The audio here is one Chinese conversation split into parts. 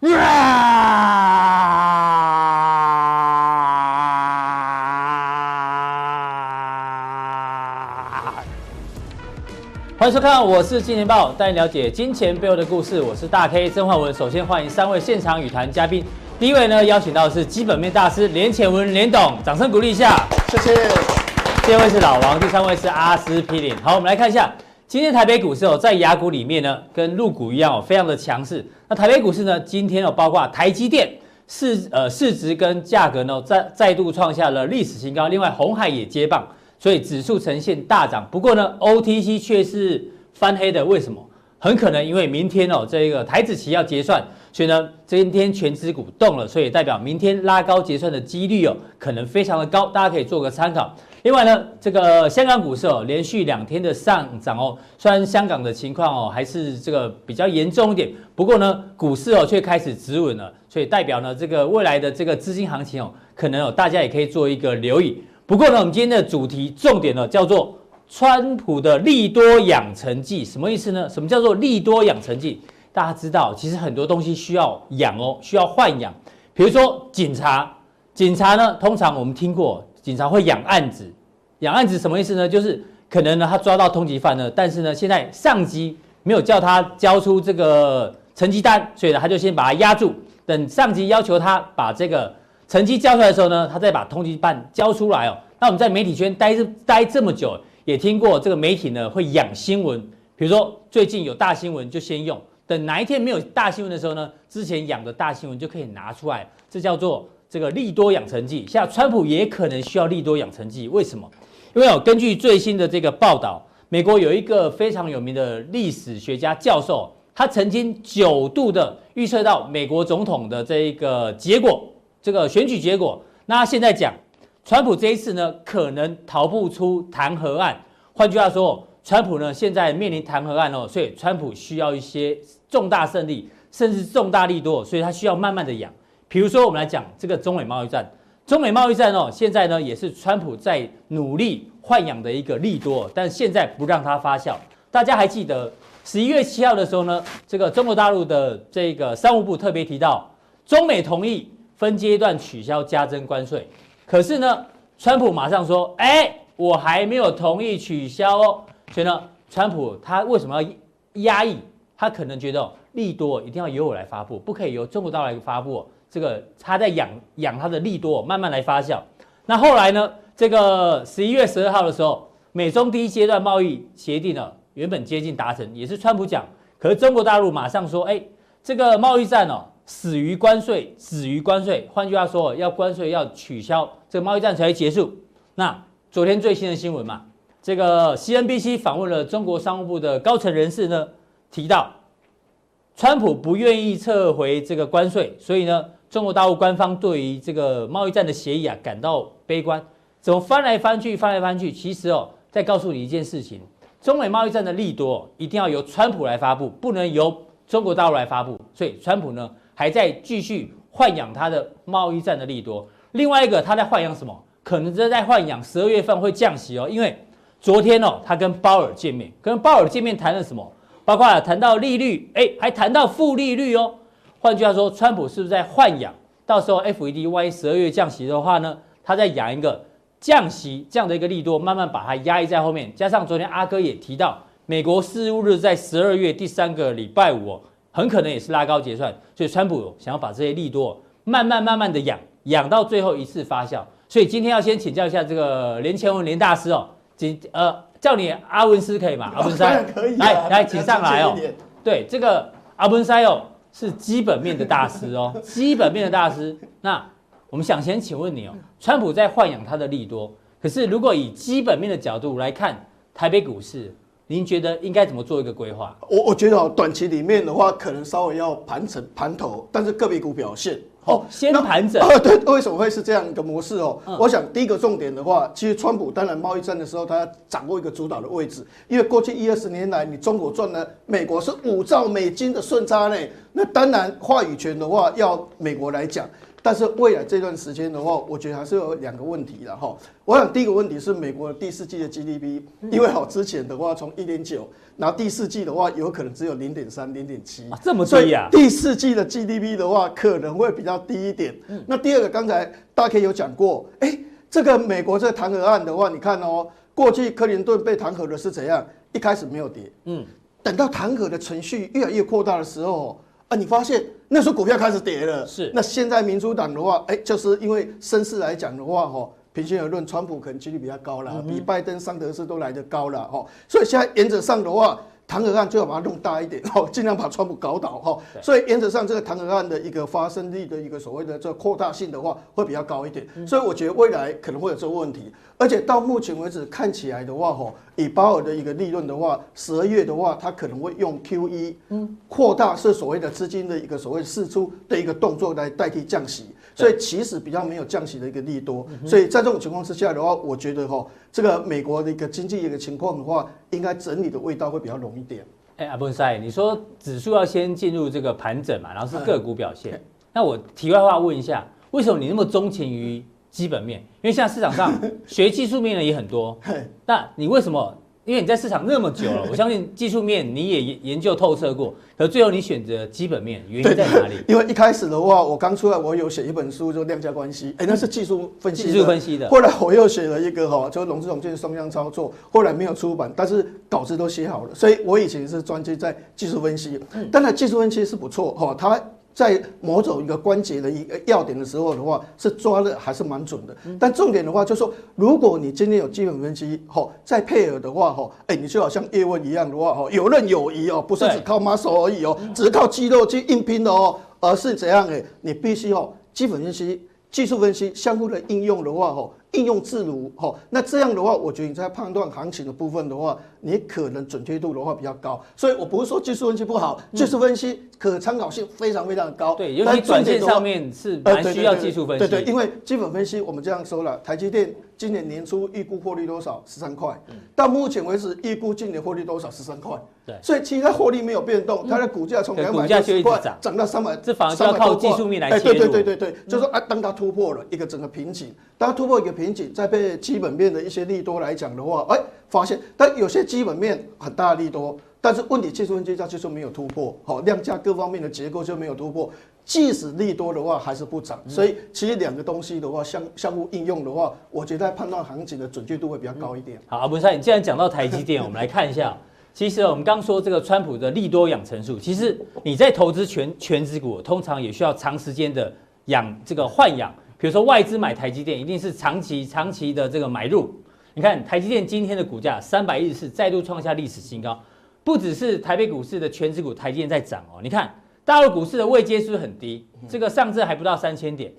欢迎收看，我是金钱豹，带你了解金钱背后的故事。我是大 K 曾焕文。首先欢迎三位现场语谈嘉宾。第一位呢，邀请到的是基本面大师连干文连董，掌声鼓励一下，谢谢。第二位是老王，第三位是阿司匹林。好，我们来看一下今天台北股市哦，在雅股里面呢，跟陆股一样哦，非常的强势。那台北股市呢，今天哦，包括台积电市呃市值跟价格呢，再再度创下了历史新高。另外，红海也接棒。所以指数呈现大涨，不过呢，OTC 却是翻黑的。为什么？很可能因为明天哦，这个台子期要结算，所以呢，今天全指股动了，所以代表明天拉高结算的几率哦，可能非常的高，大家可以做个参考。另外呢，这个香港股市哦，连续两天的上涨哦，虽然香港的情况哦还是这个比较严重一点，不过呢，股市哦却开始止稳了，所以代表呢，这个未来的这个资金行情哦，可能哦，大家也可以做一个留意。不过呢，我们今天的主题重点呢，叫做川普的利多养成记，什么意思呢？什么叫做利多养成记？大家知道，其实很多东西需要养哦，需要换养。比如说警察，警察呢，通常我们听过，警察会养案子，养案子什么意思呢？就是可能呢，他抓到通缉犯了，但是呢，现在上级没有叫他交出这个成绩单，所以呢，他就先把他压住，等上级要求他把这个。成绩交出来的时候呢，他再把通缉犯交出来哦。那我们在媒体圈待这待这么久，也听过这个媒体呢会养新闻，比如说最近有大新闻就先用，等哪一天没有大新闻的时候呢，之前养的大新闻就可以拿出来，这叫做这个利多养成记。像川普也可能需要利多养成记，为什么？因为哦，根据最新的这个报道，美国有一个非常有名的历史学家教授，他曾经九度的预测到美国总统的这一个结果。这个选举结果，那他现在讲，川普这一次呢，可能逃不出弹劾案。换句话说，川普呢现在面临弹劾案哦，所以川普需要一些重大胜利，甚至重大利多，所以他需要慢慢的养。比如说，我们来讲这个中美贸易战，中美贸易战哦，现在呢也是川普在努力豢养的一个利多，但现在不让它发酵。大家还记得十一月七号的时候呢，这个中国大陆的这个商务部特别提到，中美同意。分阶段取消加征关税，可是呢，川普马上说：“哎，我还没有同意取消哦。”所以呢，川普他为什么要压抑？他可能觉得利多一定要由我来发布，不可以由中国大陆来发布。这个他在养养他的利多，慢慢来发酵。那后来呢？这个十一月十二号的时候，美中第一阶段贸易协定呢，原本接近达成，也是川普讲，可是中国大陆马上说：“哎，这个贸易战哦。”死于关税，止于关税。换句话说，要关税要取消，这个贸易战才会结束。那昨天最新的新闻嘛，这个 CNBC 访问了中国商务部的高层人士呢，提到，川普不愿意撤回这个关税，所以呢，中国大陆官方对于这个贸易战的协议啊感到悲观。怎么翻来翻去，翻来翻去，其实哦，再告诉你一件事情，中美贸易战的利多一定要由川普来发布，不能由中国大陆来发布。所以川普呢，还在继续豢养他的贸易战的利多，另外一个他在豢养什么？可能是在豢养十二月份会降息哦，因为昨天哦，他跟鲍尔见面，跟鲍尔见面谈了什么？包括谈到利率，哎，还谈到负利率哦。换句话说，川普是不是在豢养？到时候 FED 万一十二月降息的话呢，他在养一个降息这样的一个利多，慢慢把它压抑在后面。加上昨天阿哥也提到，美国事务日在十二月第三个礼拜五哦。很可能也是拉高结算，所以川普想要把这些利多慢慢慢慢的养养到最后一次发酵。所以今天要先请教一下这个连前文连大师哦，请呃叫你阿文师可以吗？阿文师可以，来来请上来哦。对，这个阿文师哦是基本面的大师哦，基本面的大师。那我们想先请问你哦，川普在豢养他的利多，可是如果以基本面的角度来看台北股市。您觉得应该怎么做一个规划？我我觉得哦，短期里面的话，可能稍微要盘成盘头，但是个别股表现哦，先盘整。对，为什么会是这样一个模式哦？嗯、我想第一个重点的话，其实川普当然贸易战的时候，他要掌握一个主导的位置，因为过去一二十年来，你中国赚了美国是五兆美金的顺差呢，那当然话语权的话要美国来讲。但是未来这段时间的话，我觉得还是有两个问题的哈。我想第一个问题是美国的第四季的 GDP，因为好之前的话从一点九，然后第四季的话有可能只有零点三、零点七，这么低啊！第四季的 GDP 的话可能会比较低一点。那第二个，刚才大家有讲过，哎，这个美国这个弹劾案的话，你看哦，过去克林顿被弹劾的是怎样？一开始没有跌，嗯，等到弹劾的程序越来越扩大的时候。啊，你发现那时候股票开始跌了，是。那现在民主党的话，哎，就是因为声势来讲的话，哈，平心而论，川普可能几率比较高了，比拜登、桑德斯都来得高了，哈。所以现在原则上的话。弹劾案最好把它弄大一点，哈，尽量把川普搞倒，哈。所以原则上，这个弹劾案的一个发生率的一个所谓的这扩大性的话，会比较高一点。所以我觉得未来可能会有这个问题。而且到目前为止看起来的话，哈，以鲍尔的一个利润的话，十二月的话，他可能会用 QE，嗯，扩大是所谓的资金的一个所谓释出的一个动作来代替降息。所以其实比较没有降息的一个利多。所以在这种情况之下的话，我觉得哈，这个美国的一个经济一个情况的话，应该整理的味道会比较浓一点。哎，阿文塞，你说指数要先进入这个盘整嘛，然后是个股表现。那我题外话问一下，为什么你那么钟情于基本面？因为现在市场上学技术面的也很多，那你为什么？因为你在市场那么久了，我相信技术面你也研究透彻过，可最后你选择基本面，原因在哪里？因为一开始的话，我刚出来，我有写一本书，就量价关系，哎，那是技术分析，技术分析的。后来我又写了一个哈，就融资融券双向操作，后来没有出版，但是稿子都写好了，所以我以前是专注在技术分析。嗯当然技术分析是不错哈，它。在某种一个关节的一个要点的时候的话，是抓的还是蛮准的。但重点的话，就是说，如果你今天有基本分析，吼，再配合的话，吼，哎，你就好像叶问一样的话，吼，有刃有余哦，不是只靠 muscle 而已哦，只是靠肌肉去硬拼的哦，而是怎样哎，你必须哦，基本分析、技术分析相互的应用的话，吼。应用自如，哈，那这样的话，我觉得你在判断行情的部分的话，你可能准确度的话比较高。所以我不是说技术分析不好，技术分析可参考性非常非常的高。对，尤其短线上面是蛮需要技术分析。对对，因为基本分析我们这样说了，台积电今年年初预估获利多少？十三块。到目前为止预估今年获利多少？十三块。对，所以其实它获利没有变动，它的股价从两百六十块涨到三百，这反而是要靠技术面来切入。对对对对对，就是说啊，当它突破了一个整个瓶颈，当它突破一个瓶颈，再被基本面的一些利多来讲的话，哎，发现，但有些基本面很大的利多，但是问题技术分析它就是没有突破，好，量价各方面的结构就没有突破，即使利多的话还是不涨，所以其实两个东西的话相相互应用的话，我觉得判断行情的准确度会比较高一点。好，阿文山，你既然讲到台积电，我们来看一下，其实我们刚说这个川普的利多养成术，其实你在投资全全职股，通常也需要长时间的养这个换养。比如说外资买台积电，一定是长期长期的这个买入。你看台积电今天的股价三百一十四，再度创下历史新高。不只是台北股市的权值股台积电在涨哦，你看大陆股市的位阶是不是很低？这个上证还不到三千点，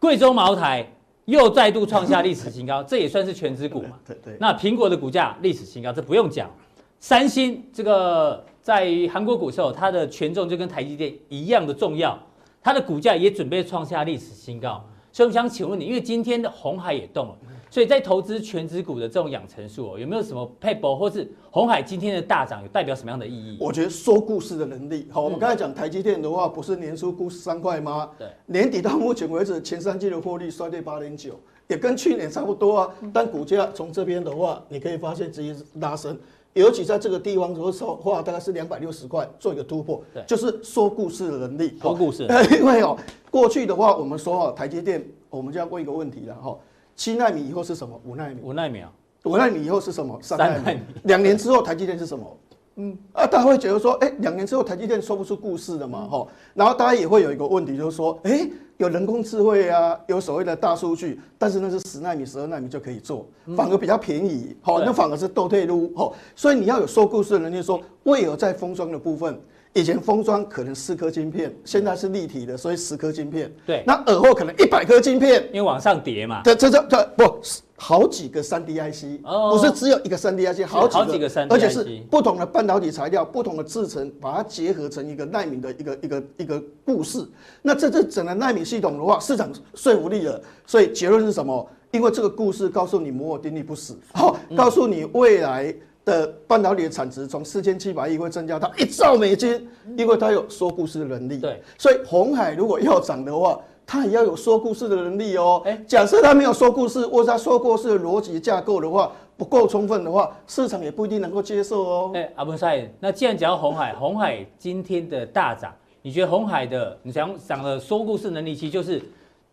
贵州茅台又再度创下历史新高，这也算是权值股嘛？对对。那苹果的股价历史新高，这不用讲。三星这个在韩国股市哦，它的权重就跟台积电一样的重要，它的股价也准备创下历史新高。所以我想请问你，因为今天的红海也动了，所以在投资全值股的这种养成术哦，有没有什么撇步，或是红海今天的大涨有代表什么样的意义？我觉得说故事的能力。好，我们刚才讲台积电的话，不是年初估十三块吗？对，年底到目前为止，前三季的获利衰退八点九，也跟去年差不多啊。但股价从这边的话，你可以发现直接拉升，尤其在这个地方的时候，话大概是两百六十块做一个突破，对，就是说故事的能力。说故事，因为哦。过去的话，我们说哦，台积电，我们就要问一个问题了哈，七纳米以后是什么？五纳米？五纳米啊？五纳米以后是什么？三纳米？两年之后台积电是什么？嗯啊，大家会觉得说，哎，两年之后台积电说不出故事的嘛哈，然后大家也会有一个问题，就是说，哎，有人工智慧啊，有所谓的大数据，但是那是十纳米、十二纳米就可以做，反而比较便宜，好，那反而是倒退路，好，所以你要有说故事的能力，说为何在封装的部分。以前封装可能四颗晶片，现在是立体的，所以十颗晶片。对，那耳后可能一百颗晶片，因为往上叠嘛。这这这这不，好几个三 D IC，不是只有一个三 D IC，好几个三 D IC，而且是不同的半导体材料、不同的制成，把它结合成一个纳米的一个一个一个故事。那这这整个纳米系统的话，市场说服力了。所以结论是什么？因为这个故事告诉你摩尔定律不死，好，告诉你未来。的半导体的产值从四千七百亿会增加到一兆美金，因为它有说故事的能力。对，所以红海如果要涨的话，它也要有说故事的能力哦。哎，假设它没有说故事，或者他说故事的逻辑架构的话不够充分的话，市场也不一定能够接受哦。哎，阿文赛，那既然讲到红海，红海今天的大涨，你觉得红海的你想讲的说故事能力，其实就是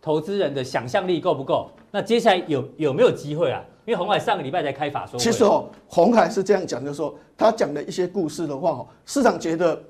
投资人的想象力够不够？那接下来有有没有机会啊？因为鸿海上个礼拜才开法说，其实哦，鸿海是这样讲，就是说他讲的一些故事的话，哦，市场觉得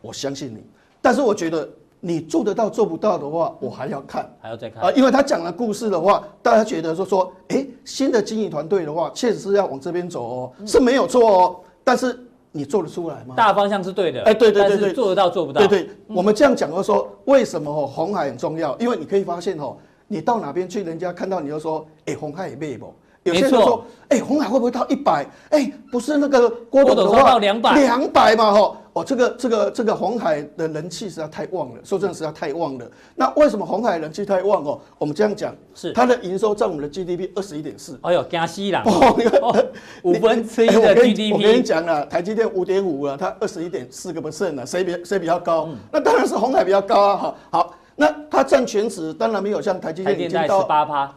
我相信你，但是我觉得你做得到做不到的话，我还要看，还要再看。啊，因为他讲的故事的话，大家觉得说说，哎，新的经营团队的话，确实是要往这边走哦，是没有错哦，但是你做得出来吗？大方向是对的，哎，对对对对，做得到做不到，对对，我们这样讲就是说，为什么哦，红海很重要？因为你可以发现哦，你到哪边去，人家看到你就说，哎，红海也卖不？有些人说，哎，红海会不会到一百？哎，不是那个郭董的话，到两百，两百嘛，吼，哦，这个这个这个红海的人气实在太旺了，说真的实在太旺了。那为什么红海人气太旺哦？我们这样讲，是它的营收占我们的 GDP 二十一点四。哎呦，惊死啦！五分之一的 GDP，我跟你讲了，台积电五点五啊，它二十一点四个 percent 了，谁比谁比较高？那当然是红海比较高啊！哈，好。那它占全值当然没有像台积电已经到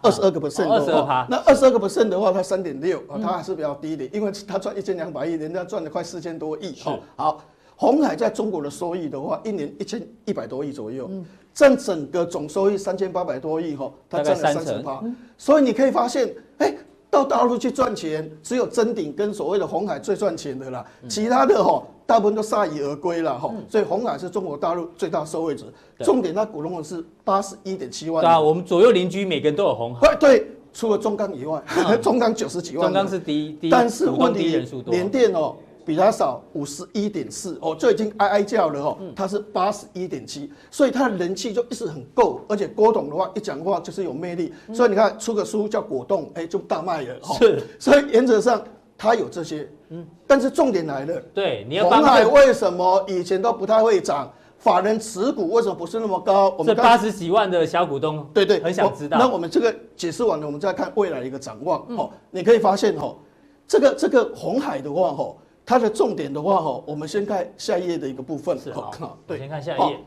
二十二个 percent 的话，那二十二个 percent 的话，它三点六啊，它还是比较低的，因为它赚一千两百亿，人家赚了快四千多亿。好，鸿海在中国的收益的话，一年一千一百多亿左右，占整个总收益三千八百多亿哈，它占了三十八。所以你可以发现，哎。到大陆去赚钱，只有真鼎跟所谓的红海最赚钱的啦，其他的哈大部分都铩羽而归了哈。所以红海是中国大陆最大受惠者。重点，它股东是八十一点七万。对啊，我们左右邻居每个人都有红海。对，除了中钢以外，中钢九十几万。中钢是第一，但是问题联电哦。比它少五十一点四哦，就已经哀哀叫了哦。它是八十一点七，所以它的人气就一直很够，而且郭董的话一讲话就是有魅力，所以你看出个书叫果冻，哎，就大卖了。是，所以原则上它有这些，嗯，但是重点来了，对，你要鸿海为什么以前都不太会涨？法人持股为什么不是那么高？我们这八十几万的小股东，对对，很想知道。那我们这个解释完了，我们再看未来一个展望。哦，你可以发现哦，这个这个红海的话，哦。它的重点的话，哈，我们先看下一页的一个部分。是好，对，先看下一页。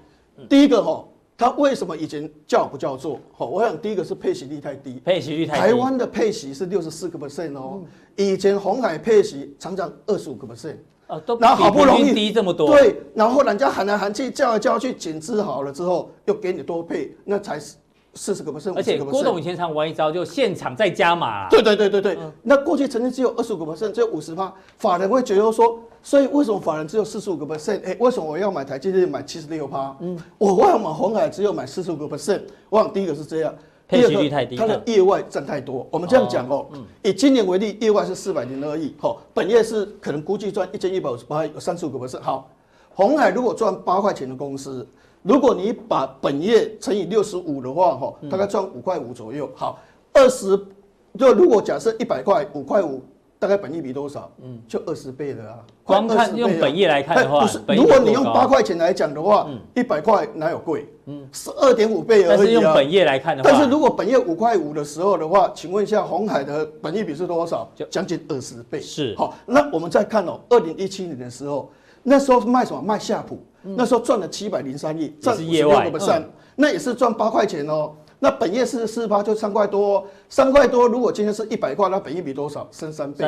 第一个哈，它为什么以前叫不叫做？好，我想第一个是配息率太低。配息率太低。台湾的配息是六十四个 percent 哦，以前红海配息常常二十五个 percent。啊，都然后好不容易低这么多。对，然后人家喊来喊去，叫来叫去，减资好了之后，又给你多配，那才是。四十个 percent，而且郭董以前常玩一招，就现场再加码、啊。对对对对对，嗯、那过去曾经只有二十五个 percent，只有五十趴，法人会觉得说，所以为什么法人只有四十五个 percent？哎，为什么我要买台积电买七十六趴？嗯，我为什么红海只有买四十五个 percent？我想第一个是这样，配息率太低，它的业外占太多。我们这样讲哦，嗯、以今年为例，业外是四百零二亿，好，本业是可能估计赚一千一百五十八亿，有三十五个 percent。好，红海如果赚八块钱的公司。如果你把本业乘以六十五的话，哈，大概赚五块五左右。好，二十，就如果假设一百块，五块五，大概本益比多少？嗯，就二十倍了啊。光看用本业来看的话，不是，如果你用八块钱来讲的话，一百块哪有贵？嗯，是二点五倍而已啊。但是用本业来看的话，但是如果本业五块五的时候的话，请问一下，鸿海的本益比是多少？就将近二十倍。是。好，那我们再看哦，二零一七年的时候，那时候卖什么？卖夏普。那时候赚了七百零三亿，赚五十六个 percent，那也是赚八块钱哦。那本业四十四趴就三块多，三块多。如果今天是一百块，那本益比多少？升三倍。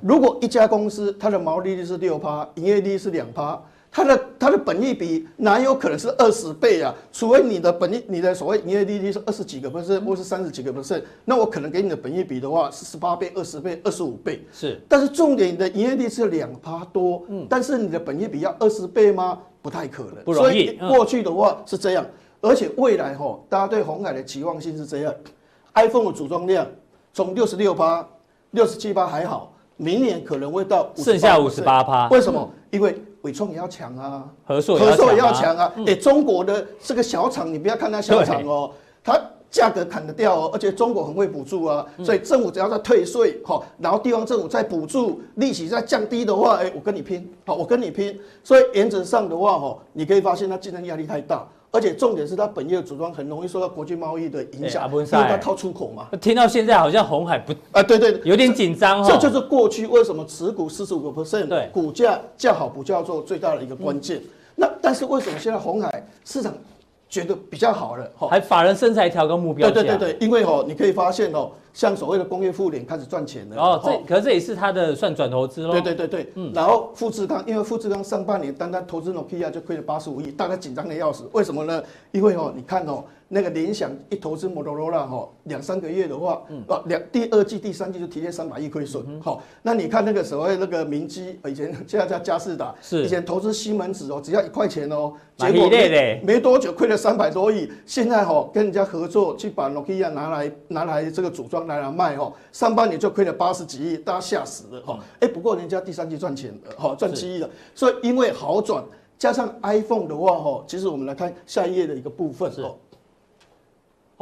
如果一家公司它的毛利率是六趴，营业利是两趴。它的它的本益比哪有可能是二十倍啊？除非你的本益你的所谓营业利率是二十几个 percent 或是三十几个 percent，那我可能给你的本益比的话是十八倍、二十倍、二十五倍。是，但是重点你的营业利是两趴多，嗯，但是你的本益比要二十倍吗？不太可能。不容易。所以过去的话是这样，而且未来哈，大家对红海的期望性是这样，iPhone 的组装量从六十六趴、六十七趴还好，明年可能会到剩下五十八趴。为什么？因为伟创也要强啊，和硕也要强啊！哎，中国的这个小厂，你不要看它小厂哦，它价格砍得掉哦，而且中国很会补助啊，所以政府只要在退税哈，然后地方政府再补助，利息再降低的话，哎，我跟你拼，好，我跟你拼。所以原则上的话哈，你可以发现它竞争压力太大。而且重点是它本业的组装很容易受到国际贸易的影响，因为它靠出口嘛。听到现在好像红海不啊，对对，有点紧张哈。这就是过去为什么持股四十五个 percent，对，股价叫好不叫做最大的一个关键。那但是为什么现在红海市场觉得比较好了，哈，还法人甚至还调高目标价。对对对对，因为哦，你可以发现哦。像所谓的工业互联开始赚钱了哦，这可是这也是他的算转投资喽。对对对对，嗯，然后富士康，因为富士康上半年单单投资 Nokia 就亏了八十五亿，大家紧张的要死。为什么呢？因为哦，你看哦，那个联想一投资摩托罗拉哈，两三个月的话，嗯，哦，两第二季、第三季就提前三百亿亏损。好，那你看那个所谓那个明基，以前现在叫佳士达，是以前投资西门子哦，只要一块钱哦，结果没没多久亏了三百多亿。现在哈，跟人家合作去把 Nokia 拿来拿来这个组装拿来卖哦。上半年就亏了八十几亿，大家吓死了哈！哎，不过人家第三季赚钱了，哈，赚七亿了。所以因为好转，加上 iPhone 的话，哈，其实我们来看下一页的一个部分，哦，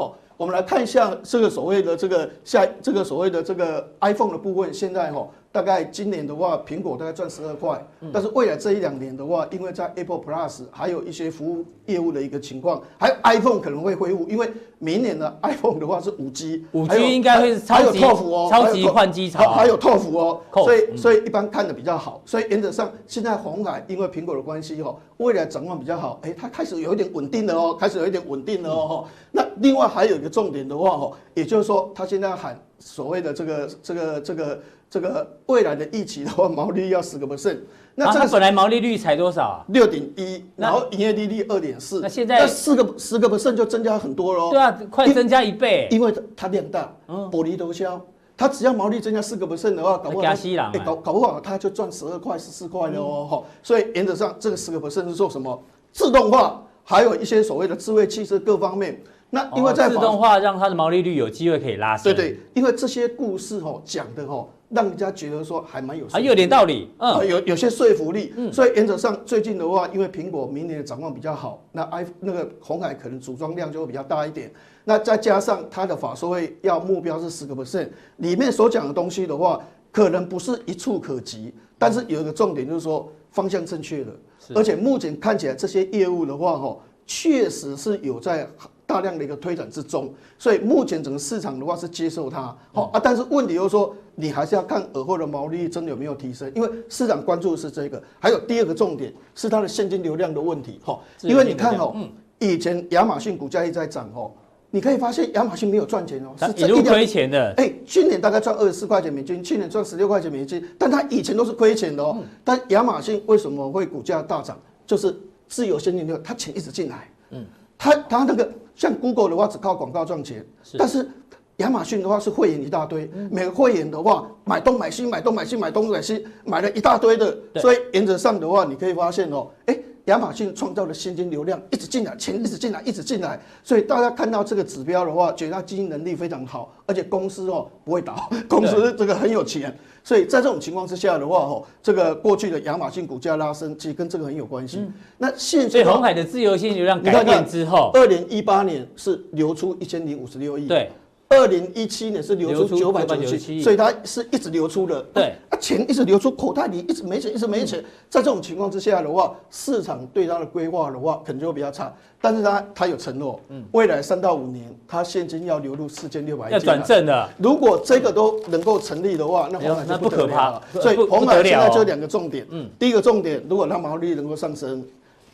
好，我们来看一下这个所谓的这个下这个所谓的这个 iPhone 的部分，现在哈。大概今年的话，苹果大概赚十二块，但是未来这一两年的话，因为在 Apple Plus 还有一些服务业务的一个情况，还有 iPhone 可能会恢复，因为明年的 iPhone 的话是五 G，五 G 应该会是超级哦，超级换机潮，还有 TOF 哦，所以所以一般看的比较好，所以原则上现在红海因为苹果的关系哈，未来展望比较好，哎，它开始有一点稳定了哦，开始有一点稳定了哦，那另外还有一个重点的话哦，也就是说他现在喊所谓的这个这个这个。这个未来的预期的话，毛利率要十个 percent，那这个本来毛利率才多少啊？六点一，然后营业利率二点四，那现在四个十个 percent 就增加很多喽。对啊，快增加一倍。因为它量大，薄利多销，它只要毛利增加四个 percent 的话，搞不好搞搞不好它就赚十二块、十四块了哦。所以原则上这个十个 percent 是做什么？自动化，还有一些所谓的智慧汽车各方面。那因为在自动化让它的毛利率有机会可以拉升。对对，因为这些故事哦讲的哦。让人家觉得说还蛮有，还有点道理，嗯，有有些说服力，嗯，所以原则上最近的话，因为苹果明年的展望比较好，那 i 那个红海可能组装量就会比较大一点，那再加上它的法说会要目标是十个 percent，里面所讲的东西的话，可能不是一触可及，但是有一个重点就是说方向正确的，而且目前看起来这些业务的话，哈，确实是有在。大量的一个推展之中，所以目前整个市场的话是接受它，好啊，但是问题就是说，你还是要看尔后的毛利率真的有没有提升，因为市场关注的是这个，还有第二个重点是它的现金流量的问题，哈，因为你看哦，以前亚马逊股价一直在涨哦，你可以发现亚马逊没有赚钱哦，是一路亏钱的，哎，去年大概赚二十四块钱美金，去年赚十六块钱美金，但它以前都是亏钱的哦，但亚马逊为什么会股价大涨？就是自由现金流，它钱一直进来，嗯，它它那个。像 Google 的话只靠广告赚钱，但是亚马逊的话是会员一大堆，每个会员的话买东买西买东买西买东买西买了一大堆的，所以原则上的话你可以发现哦，哎，亚马逊创造的现金流量一直进来，钱一直进来一直进来，所以大家看到这个指标的话，觉得它经营能力非常好，而且公司哦不会倒，公司这个很有钱。所以在这种情况之下的话，吼，这个过去的亚马逊股价拉升，其实跟这个很有关系。嗯、那现在，所以鸿海的自由现金流量改变之后，二零一八年是流出一千零五十六亿。对。二零一七年是流出九百九十七亿，所以它是一直流出的。对，啊，钱一直流出，口袋里一直没钱，一直没钱。在这种情况之下的话，市场对它的规划的话，可能就会比较差。但是它它有承诺，嗯，未来三到五年，它现金要流入四千六百亿，要转正的。如果这个都能够成立的话，那鸿海就不可怕了。所以鸿海现在就两个重点，嗯，第一个重点，如果它毛利率能够上升。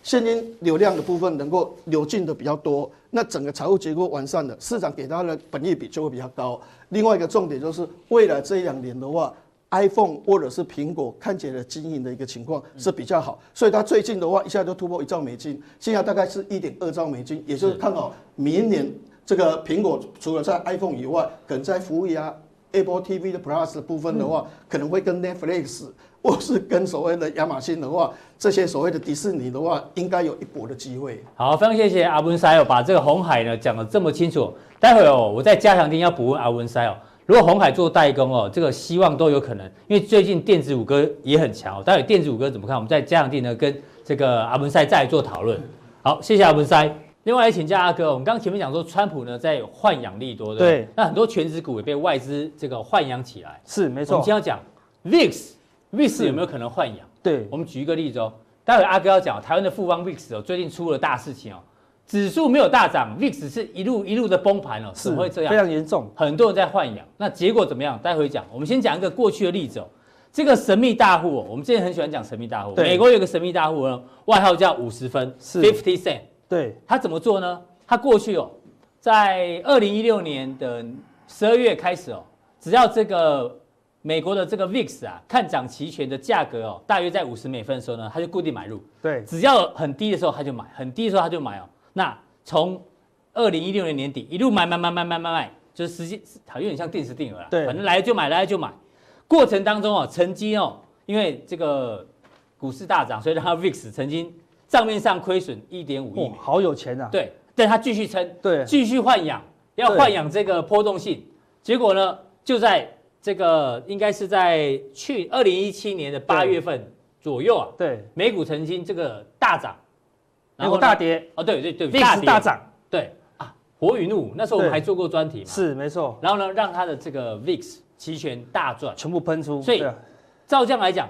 现金流量的部分能够流进的比较多，那整个财务结构完善了，市场给它的本益比就会比较高。另外一个重点就是未来这一两年的话，iPhone 或者是苹果看起来的经营的一个情况是比较好，所以它最近的话一下就突破一兆美金，现在大概是一点二兆美金，也就是看好明年这个苹果除了在 iPhone 以外，可能在服务呀 Apple TV 的 Plus 部分的话，可能会跟 Netflix。或是跟所谓的亚马逊的话，这些所谓的迪士尼的话，应该有一搏的机会。好，非常谢谢阿文塞哦，把这个红海呢讲得这么清楚。待会哦，我在加强錠要补问阿文塞哦。如果红海做代工哦，这个希望都有可能，因为最近电子五哥也很强。待会电子五哥怎么看？我们在加强錠呢跟这个阿文塞再来做讨论。好，谢谢阿文塞。另外来请教阿哥，我们刚刚前面讲说，川普呢在豢养利多，对不对？那很多全职股也被外资这个豢养起来。是，没错。我们今天要讲 VIX。VIX 有没有可能换养？对，我们举一个例子哦。待会阿哥要讲台湾的富邦 VIX 哦，最近出了大事情哦，指数没有大涨，VIX 是一路一路的崩盘哦，怎么会这样？非常严重，很多人在换养，那结果怎么样？待会讲。我们先讲一个过去的例子哦。这个神秘大户哦，我们之前很喜欢讲神秘大户。美国有个神秘大户呢，外号叫五十分，是 Fifty Cent。对，他怎么做呢？他过去哦，在二零一六年的十二月开始哦，只要这个美国的这个 VIX 啊，看涨期权的价格哦，大约在五十美分的时候呢，他就固定买入。对，只要很低的时候他就买，很低的时候他就买哦。那从二零一六年年底一路买买买买买买买，就是时间好有点像定时定额了。对，反正来了就买，来了就买。过程当中哦，曾经哦，因为这个股市大涨，所以让他 VIX 曾经账面上亏损一点五亿，好有钱啊！对。但他继续撑，对，继续豢养，要豢养这个波动性。结果呢，就在这个应该是在去二零一七年的八月份左右啊，对，美股曾经这个大涨，然后大跌，哦，对对对，大跌大涨，对啊，火与怒，那时候我们还做过专题嘛，是没错。然后呢，让他的这个 VIX 期权大赚，全部喷出。所以照这样来讲，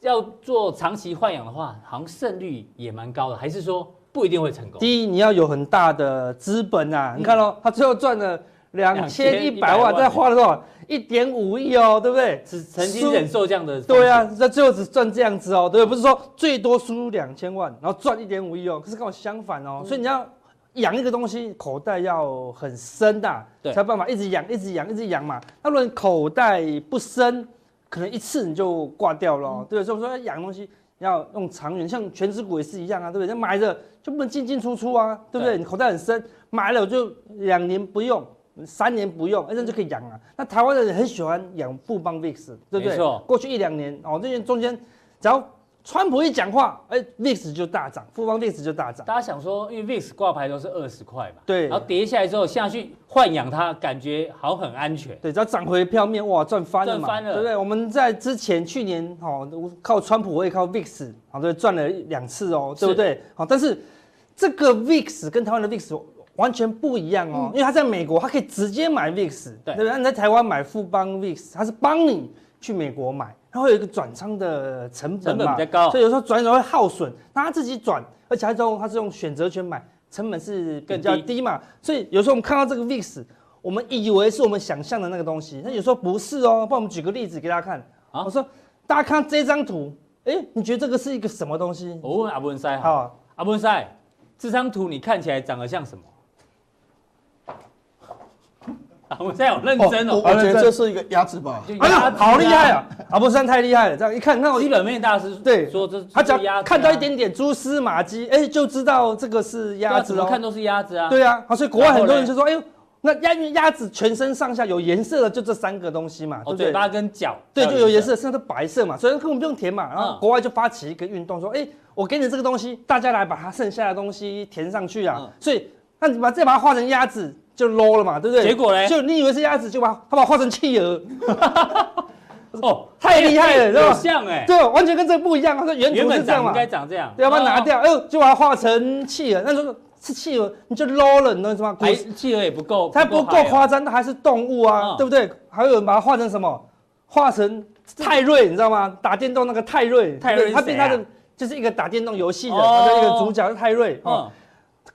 要做长期豢养的话，好像胜率也蛮高的，还是说？不一定会成功。第一，你要有很大的资本啊！你看哦，他最后赚了两千一百万，再花了多少？一点五亿哦，对不对？只曾经忍受这样的。对啊，那最后只赚这样子哦，对不对？不是说最多输入两千万，然后赚一点五亿哦。可是跟我相反哦，所以你要养一个东西，口袋要很深的，才有办法一直养，一直养，一直养嘛。那如果你口袋不深，可能一次你就挂掉了，对不对？所以我说要养东西。要用长远，像全值股也是一样啊，对不对？那买着就不能进进出出啊，对不对？对你口袋很深，买了就两年不用，三年不用，哎，那就可以养啊。那台湾的人很喜欢养富邦 VIX，对不对？过去一两年哦，这些中间只要。川普一讲话，哎，VIX 就大涨，富邦 VIX 就大涨。大家想说，因为 VIX 挂牌都是二十块嘛，对，然后跌下来之后下去换养它，感觉好很安全。对，只要涨回票面，哇，赚翻了嘛，赚翻了，对不对？我们在之前去年，哦，靠川普，我也靠 VIX，好，对，赚了两次哦，对不对？好，但是这个 VIX 跟台湾的 VIX 完全不一样哦，嗯、因为他在美国，他可以直接买 VIX，对，对不对？你在台湾买富邦 VIX，他是帮你去美国买。它会有一个转仓的成本嘛，比较高，所以有时候转转会耗损。那他自己转，而且还是用他是用选择权买，成本是比较低嘛。所以有时候我们看到这个 VIX，我们以为是我们想象的那个东西，那有时候不是哦。帮我们举个例子给大家看。啊，我说大家看这张图，哎，你觉得这个是一个什么东西？我问阿文塞好，阿文塞，这张图你看起来长得像什么？我现在有认真哦，我觉得这是一个鸭子吧？哎呀，好厉害啊！阿伯山太厉害了，这样一看，那我一本面大师对说这，他只要看到一点点蛛丝马迹，哎，就知道这个是鸭子了。看都是鸭子啊。对啊，所以国外很多人就说，哎呦，那鸭鸭子全身上下有颜色的就这三个东西嘛，对不对？嘴巴跟脚，对，就有颜色，身上都白色嘛，所以根本不用填嘛。然后国外就发起一个运动，说，哎，我给你这个东西，大家来把它剩下的东西填上去啊。所以，那你把再把它画成鸭子。就 low 了嘛，对不对？结果呢？就你以为是鸭子，就把他把它画成企鹅。哦，太厉害了，是吧？像哎，对，完全跟这个不一样。它说原图是这样嘛，应该长这样。对，要把它拿掉，哎呦，就把它画成企鹅。那时候是企鹅，你就 low 了，你知道吗？哎，企鹅也不够，它不够夸张，它还是动物啊，对不对？还有人把它画成什么？画成泰瑞，你知道吗？打电动那个泰瑞，泰瑞，他变他的就是一个打电动游戏的他的一个主角是泰瑞。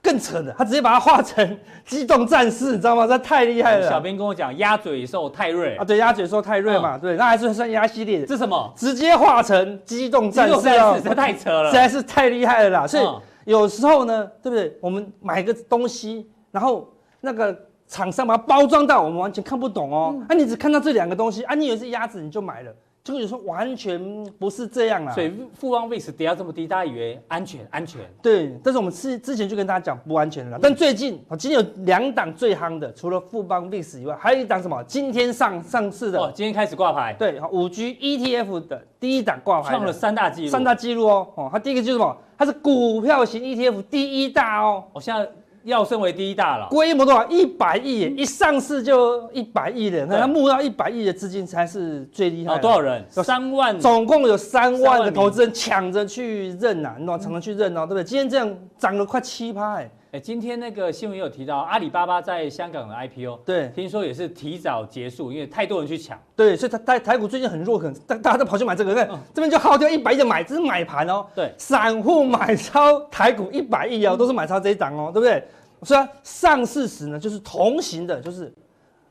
更扯的，他直接把它画成 机动战士，你知道吗？这太厉害了。小编跟我讲，鸭嘴兽泰瑞啊，对，鸭嘴兽泰瑞嘛，对，那还是算鸭系列的。这什么？直接画成机动战士，这太扯了，实在是太厉害了啦。所以有时候呢，对不对？我们买个东西，然后那个厂商把它包装到，我们完全看不懂哦。啊，你只看到这两个东西，啊，你以为是鸭子，你就买了。这个有时候完全不是这样啊，所以富邦 VIX 跌到这么低，大家以为安全安全。对，但是我们之之前就跟大家讲不安全的了。但最近啊，今天有两档最夯的，除了富邦 VIX 以外，还有一档什么？今天上上市的，哦，今天开始挂牌。对，五 G ETF 的第一档挂牌，创了三大纪录。三大纪录哦，哦，它第一个就是什么？它是股票型 ETF 第一大哦。我现在。要升为第一大佬，规模多少？一百亿，一上市就一百亿人，那他募到一百亿的资金才是最厉害的。多少人？有三万，总共有三万的投资人抢着去认呐，你懂吗？抢着去认哦，对不对？今天这样涨了快七趴，哎，哎，今天那个新闻有提到阿里巴巴在香港的 IPO，对，听说也是提早结束，因为太多人去抢。对，所以他台台股最近很弱，可能大大家都跑去买这个，看这边就耗掉一百亿的买，这是买盘哦。对，散户买超台股一百亿哦，都是买超这一档哦，对不对？虽然上市时呢，就是同行的，就是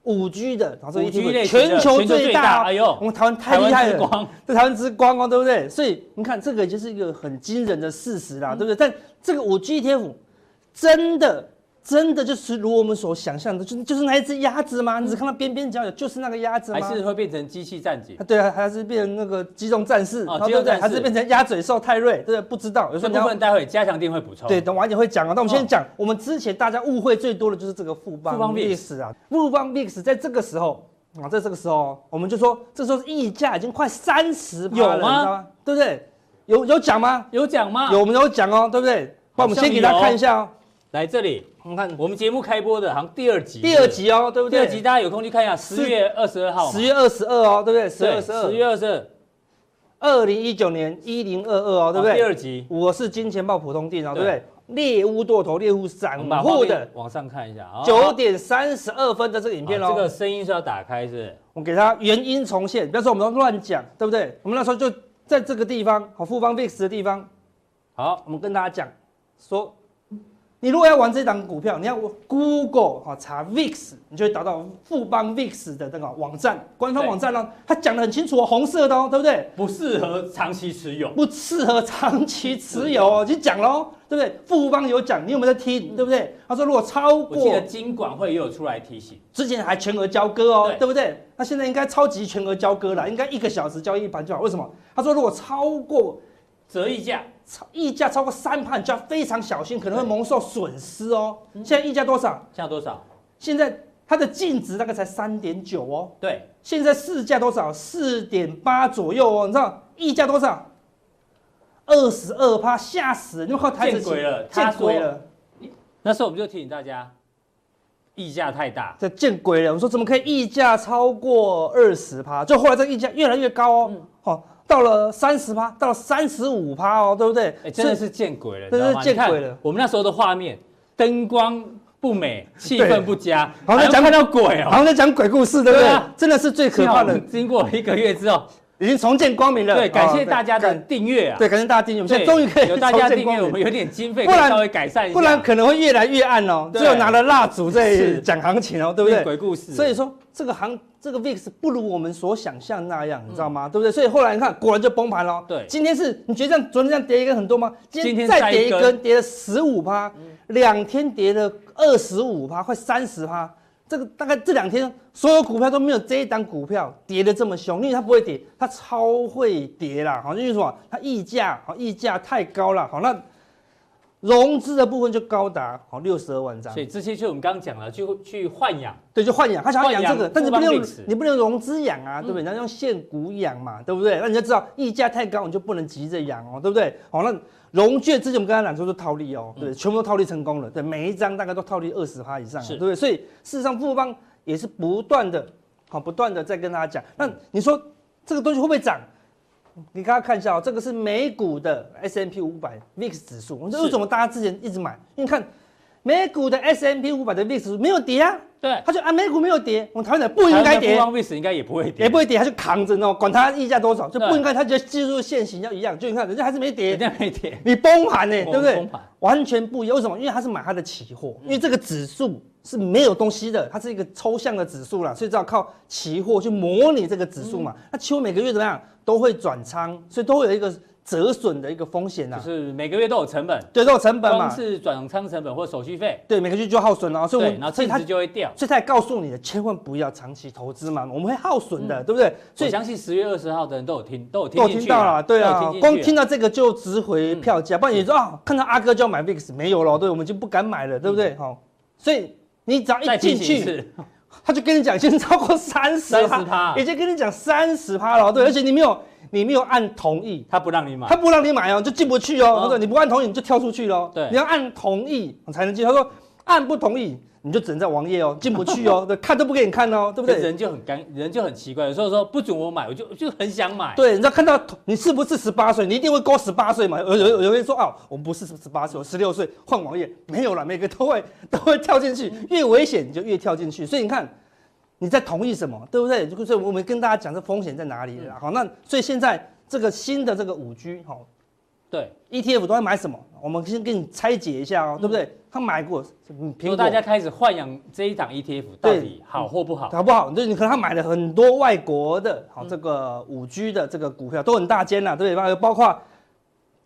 五 G 的，然后这 ETF 全球最大，哎呦，我们台湾太厉害了，这台湾之光光，对不对？所以你看这个就是一个很惊人的事实啦，对不对？但这个五 G ETF 真的。真的就是如我们所想象的，就就是那一只鸭子吗？你只看到边边角角，就是那个鸭子吗？还是会变成机器战警？对啊，还是变成那个机动战士？哦，机动战士，还是变成鸭嘴兽泰瑞？对，不知道。有时候部分待会加强定会补充。对，等晚一点会讲啊。那我们先讲，我们之前大家误会最多的就是这个富邦 VIX 啊，富邦 VIX 在这个时候啊，在这个时候，我们就说这时候溢价已经快三十趴了，知道吗？对不对？有有讲吗？有讲吗？有，我们有讲哦，对不对？那我们先给大家看一下哦。来这里，我们看我们节目开播的，好像第二集。第二集哦，对不对？第二集大家有空去看一下，十月二十二号。十月二十二哦，对不对？十月二十二。十月二十二，二零一九年一零二二哦，对不对？第二集，我是金钱豹普通店哦，对不对？猎巫剁头，猎巫散户的，往上看一下，九点三十二分的这个影片哦。这个声音是要打开是？我给它原音重现，不要说我们都乱讲，对不对？我们那时候就在这个地方，好，复方 VIX 的地方。好，我们跟大家讲说。你如果要玩这档股票，你要 Google 哈查 VIX，你就会达到富邦 VIX 的那个网站，官方网站呢，它讲的很清楚哦，红色的哦，对不对？不适合长期持有，不适合长期持有哦，就讲喽，对不对？富邦有讲，你有没有在听？对不对？他说如果超过，我记得金管会也有出来提醒，之前还全额交割哦，对不对？那现在应该超级全额交割了，应该一个小时交易一盘就好。为什么？他说如果超过。折溢价，超溢价超过三趴，你就要非常小心，可能会蒙受损失哦。现在溢价多少？现在多少？现在它的净值大概才三点九哦。对，现在市价多少？四点八左右哦。你知道溢价多少？二十二趴，吓死人！你靠台子见鬼了，见鬼了！那时候我们就提醒大家，溢价太大，这见鬼了！我们说怎么可以溢价超过二十趴？就后来这溢价越来越高哦。好、嗯。到了三十趴，到了三十五趴哦，对不对？哎，真的是见鬼了，真的是见鬼了。我们那时候的画面，灯光不美，气氛不佳，好像讲看到鬼哦，好像在讲鬼故事，对不对？真的是最可怕的。经过一个月之后。已经重见光明了。对，感谢大家的订阅啊！对，感谢大家订阅，我们现在终于可以有大家订阅，我们有点经费，不然稍微改善一下，不然可能会越来越暗哦。只有拿了蜡烛在讲行情哦，对不对？鬼故事。所以说这个行这个 VIX 不如我们所想象那样，你知道吗？对不对？所以后来你看，果然就崩盘了。对，今天是你觉得这样昨天这样跌一根很多吗？今天再跌一根，跌了十五趴，两天跌了二十五趴，快三十趴。这个大概这两天所有股票都没有这一档股票跌的这么凶，因为它不会跌，它超会跌啦。好，因为什么？它溢价好，溢价太高了。好，那融资的部分就高达好六十二万张。所以这些就我们刚刚讲了，就去换养，对，就换养。他想要养这个，但是不能用你不能融资养啊，对不对？你要用现股养嘛，对不对？那你就知道溢价太高，你就不能急着养哦，对不对？好，那。融券之前我们刚才讲说是套利哦，对，全部都套利成功了，对，每一张大概都套利二十趴以上，对不对？所以事实上富邦也是不断的，好，不断的在跟大家讲。那你说这个东西会不会涨？你刚刚看一下哦，这个是美股的 S M P 五百 VIX 指数，我说为什么大家之前一直买？因为你看。美股的 S M P 五百的 VIX 没有跌啊，对，他就啊，美股没有跌，我们台湾的不应该跌，台湾 VIX 应该也不会跌，也不会跌，他就扛着呢，管它溢价多少，就不应该，他觉得技术线型要一样，就你看人家还是没跌，人家没跌，你崩盘呢，对不对？完全不一样，为什么？因为他是买他的期货，因为这个指数是没有东西的，它是一个抽象的指数啦，所以只好靠期货去模拟这个指数嘛。那期货每个月怎么样？都会转仓，所以都会有一个。折损的一个风险呐，就是每个月都有成本，对，都有成本嘛，光是转仓成本或手续费，对，每个月就耗损哦，所以我然后净值就会掉，所以他也告诉你的，千万不要长期投资嘛，我们会耗损的，对不对？所以相信十月二十号的人都有听，都有听，都听到了，对啊，光听到这个就值回票价，不然你说啊，看到阿哥就要买 VIX，没有了，对，我们就不敢买了，对不对？好，所以你只要一进去，他就跟你讲，已经超过三十趴，已经跟你讲三十趴了，对，而且你没有。你没有按同意，他不让你买，他不让你买哦，就进不去哦。他说你不按同意，你就跳出去喽。对，你要按同意才能进。他说按不同意，你就只能在网页哦，进不去哦。对，看都不给你看哦，对不对？人就很干，人就很奇怪。有时候说不准我买，我就就很想买。对，你知道看到你是不是十八岁，你一定会勾十八岁嘛。有有有人说哦，我不是十八岁，我十六岁，换网页没有了，每个都会都会跳进去，越危险你就越跳进去。所以你看。你在同意什么，对不对？所以我们跟大家讲这风险在哪里了。好，那所以现在这个新的这个五 G，好，对，ETF 都在买什么？我们先给你拆解一下哦，对不对？他买过，苹果大家开始换养这一档 ETF，到底好或不好？好不好？就是你可能他买了很多外国的，好，这个五 G 的这个股票都很大间呐，对不对？包括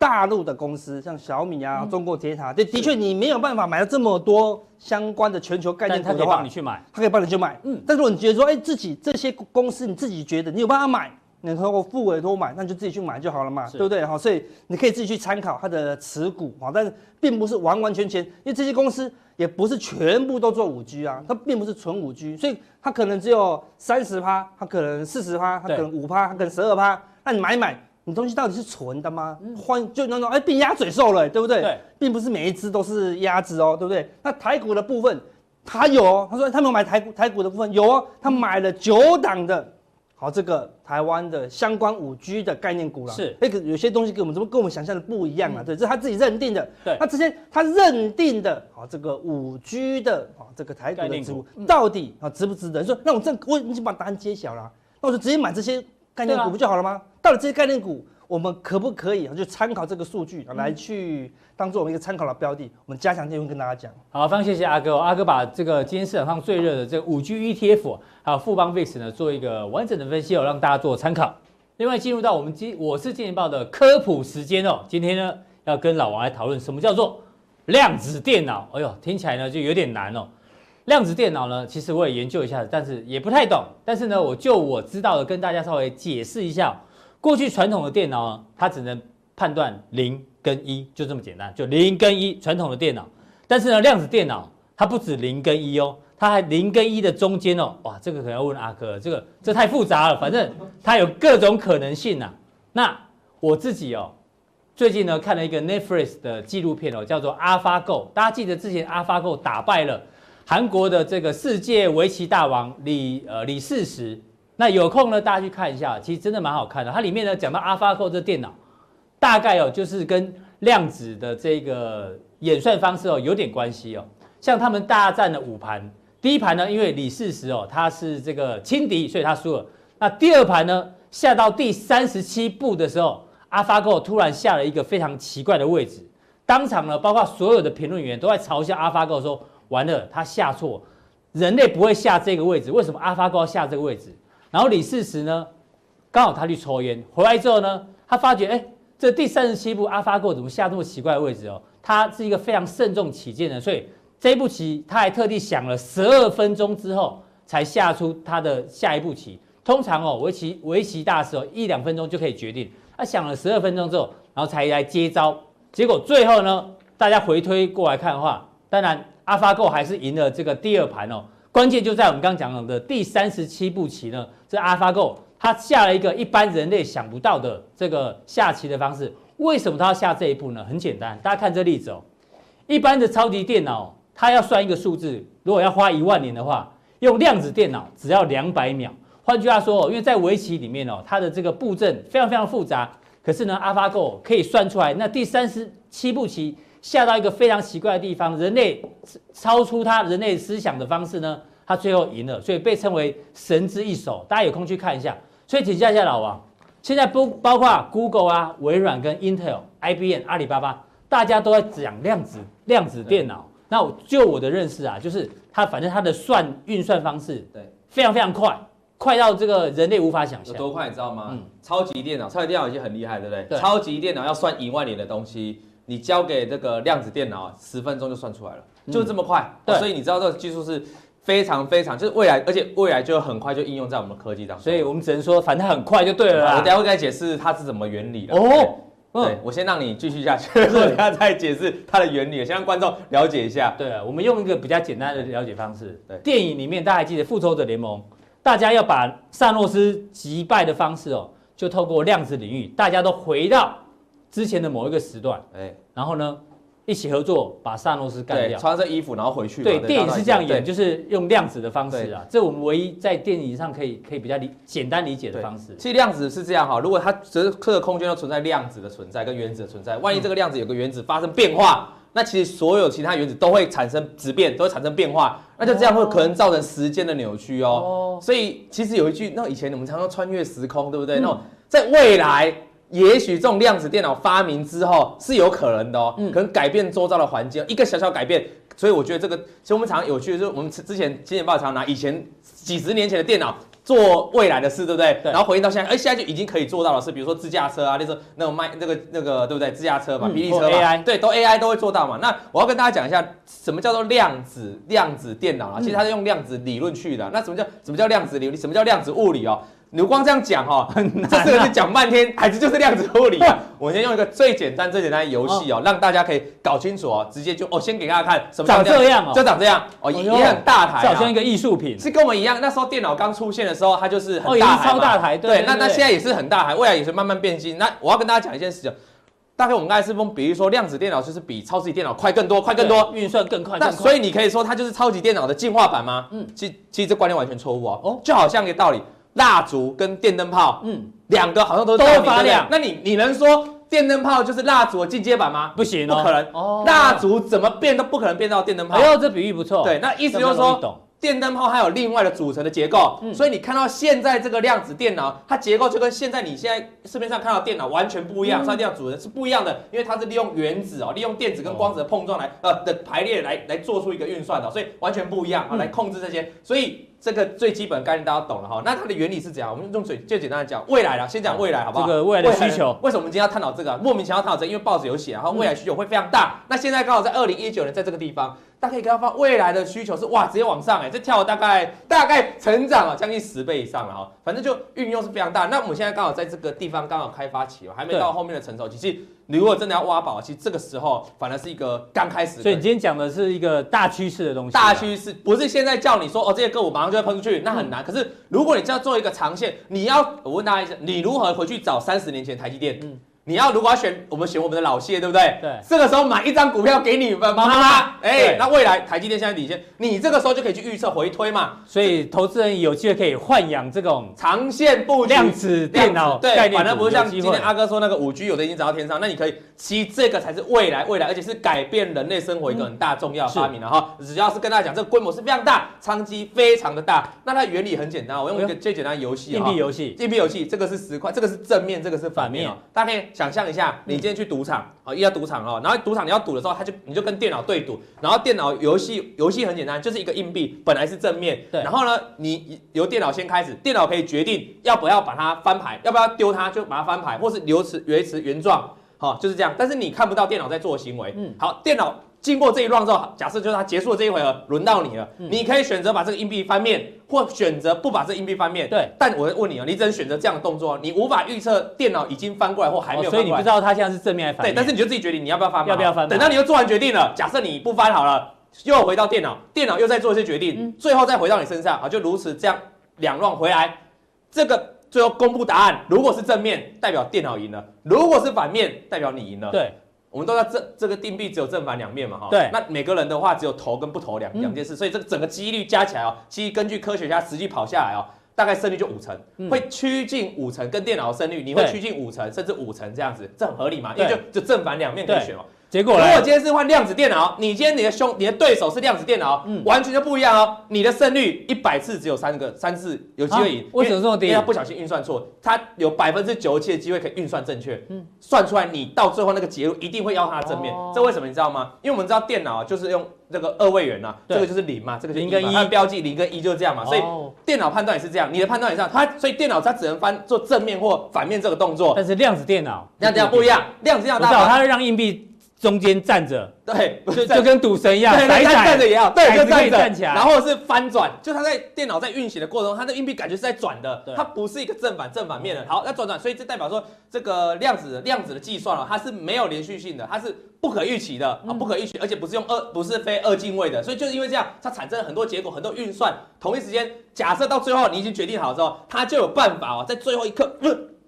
大陆的公司，像小米啊、中国铁塔，这的确你没有办法买到这么多相关的全球概念股的话，他可以帮你去买，他可以帮你去买。嗯，但如果你觉得说，哎，自己这些公司你自己觉得你有办法买，你通过复委托买，那就自己去买就好了嘛，对不对？好，所以你可以自己去参考它的持股啊，但是并不是完完全全，因为这些公司也不是全部都做五 G 啊，它并不是纯五 G，所以它可能只有三十趴，它可能四十趴，它可能五趴，它可能十二趴，那你买一买。你东西到底是纯的吗？换就那种哎，变鸭嘴兽了，对不对？对，并不是每一只都是鸭子哦，对不对？那台股的部分，他有哦，他说他没有买台股，台股的部分有哦，他买了九档的，好，这个台湾的相关五 G 的概念股了。是，那个有些东西跟我们怎么跟我们想象的不一样啊？对，这是他自己认定的。对，那这些他认定的，好，这个五 G 的，好，这个台股的指数到底啊值不值得？说那我这我已经把答案揭晓了，那我就直接买这些。概念股不就好了吗？到了这些概念股，我们可不可以就参考这个数据来去当做我们一个参考的标的？我们加强内容跟大家讲。好，非常谢谢阿哥。阿哥把这个今天市场上最热的这个五 G ETF，还有富邦 VIX 呢，做一个完整的分析哦，让大家做参考。另外进入到我们今我是金钱报的科普时间哦，今天呢要跟老王来讨论什么叫做量子电脑。哎呦，听起来呢就有点难哦。量子电脑呢，其实我也研究一下，但是也不太懂。但是呢，我就我知道的，跟大家稍微解释一下。过去传统的电脑呢，它只能判断零跟一，就这么简单，就零跟一。传统的电脑，但是呢，量子电脑它不止零跟一哦，它还零跟一的中间哦，哇，这个可能要问阿哥，这个这太复杂了。反正它有各种可能性呐、那我自己哦，最近呢看了一个 Netflix 的纪录片哦，叫做 AlphaGo。大家记得之前 AlphaGo 打败了。韩国的这个世界围棋大王李呃李世石，那有空呢，大家去看一下，其实真的蛮好看的。它里面呢讲到 AlphaGo 这电脑，大概哦就是跟量子的这个演算方式哦有点关系哦。像他们大战了五盘，第一盘呢，因为李世石哦他是这个轻敌，所以他输了。那第二盘呢，下到第三十七步的时候，AlphaGo 突然下了一个非常奇怪的位置，当场呢，包括所有的评论员都在嘲笑 AlphaGo 说。完了，他下错，人类不会下这个位置，为什么 AlphaGo 要下这个位置？然后李世石呢，刚好他去抽烟，回来之后呢，他发觉，哎，这第三十七步 AlphaGo 怎么下这么奇怪的位置哦？他是一个非常慎重起见的，所以这一步棋他还特地想了十二分钟之后才下出他的下一步棋。通常哦，围棋围棋大师哦，一两分钟就可以决定，他想了十二分钟之后，然后才来接招。结果最后呢，大家回推过来看的话，当然。AlphaGo 还是赢了这个第二盘哦，关键就在我们刚刚讲的第三十七步棋呢。这 AlphaGo 它下了一个一般人类想不到的这个下棋的方式。为什么它要下这一步呢？很简单，大家看这例子哦。一般的超级电脑，它要算一个数字，如果要花一万年的话，用量子电脑只要两百秒。换句话说哦，因为在围棋里面哦，它的这个布阵非常非常复杂，可是呢，AlphaGo 可以算出来，那第三十七步棋。下到一个非常奇怪的地方，人类超出他人类思想的方式呢，他最后赢了，所以被称为神之一手。大家有空去看一下。所以请教一下老王，现在不 包括 Google 啊、微软跟 Intel、IBM、阿里巴巴，大家都在讲量子量子电脑。那我就我的认识啊，就是它反正它的算运算方式对非常非常快，快到这个人类无法想象。有多快你知道吗？嗯，超级电脑，超级电脑已经很厉害，对不对？对。超级电脑要算一万年的东西。你交给这个量子电脑，十分钟就算出来了，就这么快。对，所以你知道这个技术是非常非常，就是未来，而且未来就很快就应用在我们的科技当中。所以我们只能说，反正很快就对了。我等下会跟你解释它是怎么原理的。哦，对，我先让你继续下去，我等下再解释它的原理，先让观众了解一下。对，我们用一个比较简单的了解方式。对，电影里面大家还记得《复仇者联盟》，大家要把萨诺斯击败的方式哦，就透过量子领域，大家都回到。之前的某一个时段，哎，然后呢，一起合作把萨诺斯干掉，穿上衣服然后回去。对，电影是这样演，就是用量子的方式啊，这我们唯一在电影上可以可以比较理简单理解的方式。其实量子是这样哈，如果它整个空间都存在量子的存在跟原子的存在，万一这个量子有个原子发生变化，那其实所有其他原子都会产生质变，都会产生变化，那就这样会可能造成时间的扭曲哦。所以其实有一句，那以前我们常常穿越时空，对不对？那种在未来。也许这种量子电脑发明之后是有可能的哦，嗯，可能改变周遭的环境，一个小小改变，所以我觉得这个其实我们常常有趣的就是我们之前金钱报常拿以前几十年前的电脑做未来的事，对不对？对。然后回应到现在，哎，现在就已经可以做到的是，比如说自驾车啊，那时候那种卖那个那个，对不对？自驾车嘛，霹雳车嘛，AI，对，都 AI 都会做到嘛。那我要跟大家讲一下，什么叫做量子量子电脑啊？其实它是用量子理论去的。那什么叫什么叫量子理论？什么叫量子物理哦？你光这样讲哈，很难，这四个字讲半天，还是就是量子物理啊。我先用一个最简单、最简单的游戏哦，让大家可以搞清楚哦。直接就哦，先给大家看什么长这样哦，就长这样哦，也很大台，就好像一个艺术品，是跟我们一样。那时候电脑刚出现的时候，它就是很大台，超大台。对，那那现在也是很大台，未来也是慢慢变新。那我要跟大家讲一件事情，大概我们刚才是用比喻说，量子电脑就是比超级电脑快更多，快更多，运算更快。那所以你可以说它就是超级电脑的进化版吗？嗯，其其实这观念完全错误哦。哦，就好像一个道理。蜡烛跟电灯泡，嗯，两个好像都都发亮。那你你能说电灯泡就是蜡烛的进阶版吗？不行，不可能。哦，蜡烛怎么变都不可能变到电灯泡。哎呦，这比喻不错。对，那意思就是说，电灯泡还有另外的组成的结构。所以你看到现在这个量子电脑，它结构就跟现在你现在市面上看到电脑完全不一样，它这样组成是不一样的，因为它是利用原子哦，利用电子跟光子的碰撞来呃的排列来来做出一个运算的，所以完全不一样啊，来控制这些，所以。这个最基本概念大家懂了哈，那它的原理是怎样？我们用最最简单的讲，未来了，先讲未来好不好？这个未来的需求，为什么我们今天要探讨这个？莫名其妙探讨这个，因为报纸有写，然后未来需求会非常大。那现在刚好在二零一九年，在这个地方，大家可以看到，未来的需求是哇，直接往上哎，这跳大概大概成长了将近十倍以上了哈，反正就运用是非常大。那我们现在刚好在这个地方刚好开发期哦，还没到后面的成熟期。其实你如果真的要挖宝，其实这个时候反而是一个刚开始。所以你今天讲的是一个大趋势的东西。大趋势不是现在叫你说哦，这些个股马上就会喷出去，那很难。可是如果你就要做一个长线，你要我问大家一下，你如何回去找三十年前台积电？嗯。你要如果要选，我们选我们的老谢，对不对？对。这个时候买一张股票给你们妈妈，哎，那未来台积电现在领先，你这个时候就可以去预测回推嘛。所以投资人有机会可以豢养这种长线布局量子电脑概念，对，反正不是像今天阿哥说那个五 G 有的已经涨到天上，那你可以，其实这个才是未来，未来而且是改变人类生活一个很大重要的发明了哈。只要是跟大家讲，这个规模是非常大，商机非常的大。那它原理很简单，我用一个最简单的游戏，硬币游戏，硬币游戏，这个是十块，这个是正面，这个是反面，大家可以想象一下，你。今天去赌场啊，一到赌场哦，然后赌场你要赌的时候，他就你就跟电脑对赌，然后电脑游戏游戏很简单，就是一个硬币，本来是正面，对，然后呢，你由电脑先开始，电脑可以决定要不要把它翻牌，要不要丢它，就把它翻牌，或是留持维持原状，好，就是这样。但是你看不到电脑在做行为，嗯，好，电脑。经过这一轮之后，假设就是它结束了这一回合，轮到你了，嗯、你可以选择把这个硬币翻面，或选择不把这个硬币翻面。对，但我问你哦，你只能选择这样的动作，你无法预测电脑已经翻过来或还没有翻过来。哦，所以你不知道它现在是正面还是反面。对，但是你就自己决定你要不要翻，要不要翻。等到你又做完决定了，假设你不翻好了，又回到电脑，电脑又再做一些决定，嗯、最后再回到你身上啊，就如此这样两乱回来，这个最后公布答案，如果是正面，代表电脑赢了；如果是反面，代表你赢了。对。我们都知道这这个定币只有正反两面嘛，哈。对。那每个人的话只有投跟不投两两件事，所以这个整个几率加起来哦，其实根据科学家实际跑下来哦，大概胜率就五成，会趋近五成，跟电脑的胜率你会趋近五成甚至五成这样子，这很合理嘛？因为就就正反两面可以选嘛。结果，如果今天是换量子电脑，你今天你的兄你的对手是量子电脑，嗯，完全就不一样哦。你的胜率一百次只有三个三次有机会赢，为什么这么低？因为他不小心运算错，他有百分之九十七的机会可以运算正确，嗯，算出来你到最后那个结论一定会要它的正面。这为什么你知道吗？因为我们知道电脑就是用这个二位元呐，这个就是零嘛，这个零跟一，它标记零跟一就是这样嘛，所以电脑判断也是这样，你的判断也是这样，它所以电脑它只能翻做正面或反面这个动作。但是量子电脑量子电脑不一样，量子电脑它它会让硬币。中间站着，对，就就跟赌神一样，对，站着也要，对，就站着。站起来，然后是翻转，就它在电脑在运行的过程中，它的硬币感觉是在转的，它不是一个正反正反面的。好，那转转，所以这代表说这个量子量子的计算啊，它是没有连续性的，它是不可预期的啊，不可预期，而且不是用二，不是非二进位的，所以就是因为这样，它产生了很多结果，很多运算，同一时间，假设到最后你已经决定好之后，它就有办法哦，在最后一刻。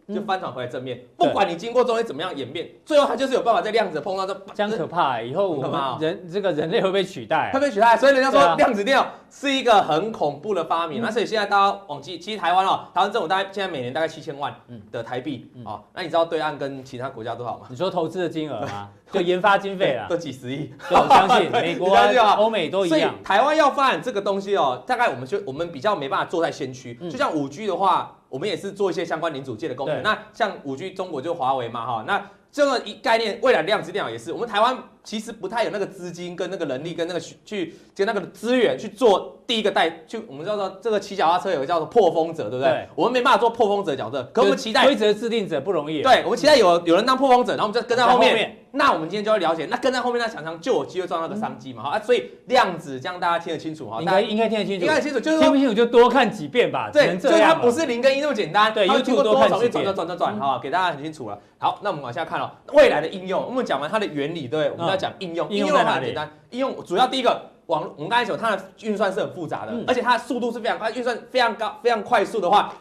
就翻转回来正面，不管你经过中间怎么样演变，最后它就是有办法在量子碰到这，这样可怕。以后我们人这个人类会被取代，会被取代。所以人家说量子电脑是一个很恐怖的发明。那所以现在大家往记，其实台湾哦，台湾政府大概现在每年大概七千万的台币啊。那你知道对岸跟其他国家多少吗？你说投资的金额吗？就研发经费啦，都几十亿。我相信 美国、欧美都一样。台湾要发展这个东西哦，大概我们就我们比较没办法坐在先驱。就像五 G 的话。我们也是做一些相关零组件的工程。那像五 G，中国就华为嘛哈。那这个一概念，未来量子电脑也是。我们台湾其实不太有那个资金跟那个能力跟那个去跟那个资源去做第一个代，就我们叫做这个骑脚踏车有个叫做破风者，对不对？对我们没办法做破风者角色，可我们期待规则制定者不容易。对，我们期待有有人当破风者，然后我们就跟在后面。后面那我们今天就要了解，那跟在后面那厂商就有机会赚到个商机嘛？哈、嗯、啊，所以量子这样大家听得清楚哈？应该应该听得清楚，应该清楚，就是听不清楚就多看几遍吧。对，所以它不是零跟一那么简单。对，它经过多少遍转转转转转，哈、嗯，给大家很清楚了。好，那我们往下看了未来的应用。我们讲完它的原理，对，我们要讲应用。应用在哪里？简单，应用主要第一个网，我们刚才讲它的运算是很复杂的，嗯、而且它的速度是非常快，运算非常高、非常快速的话。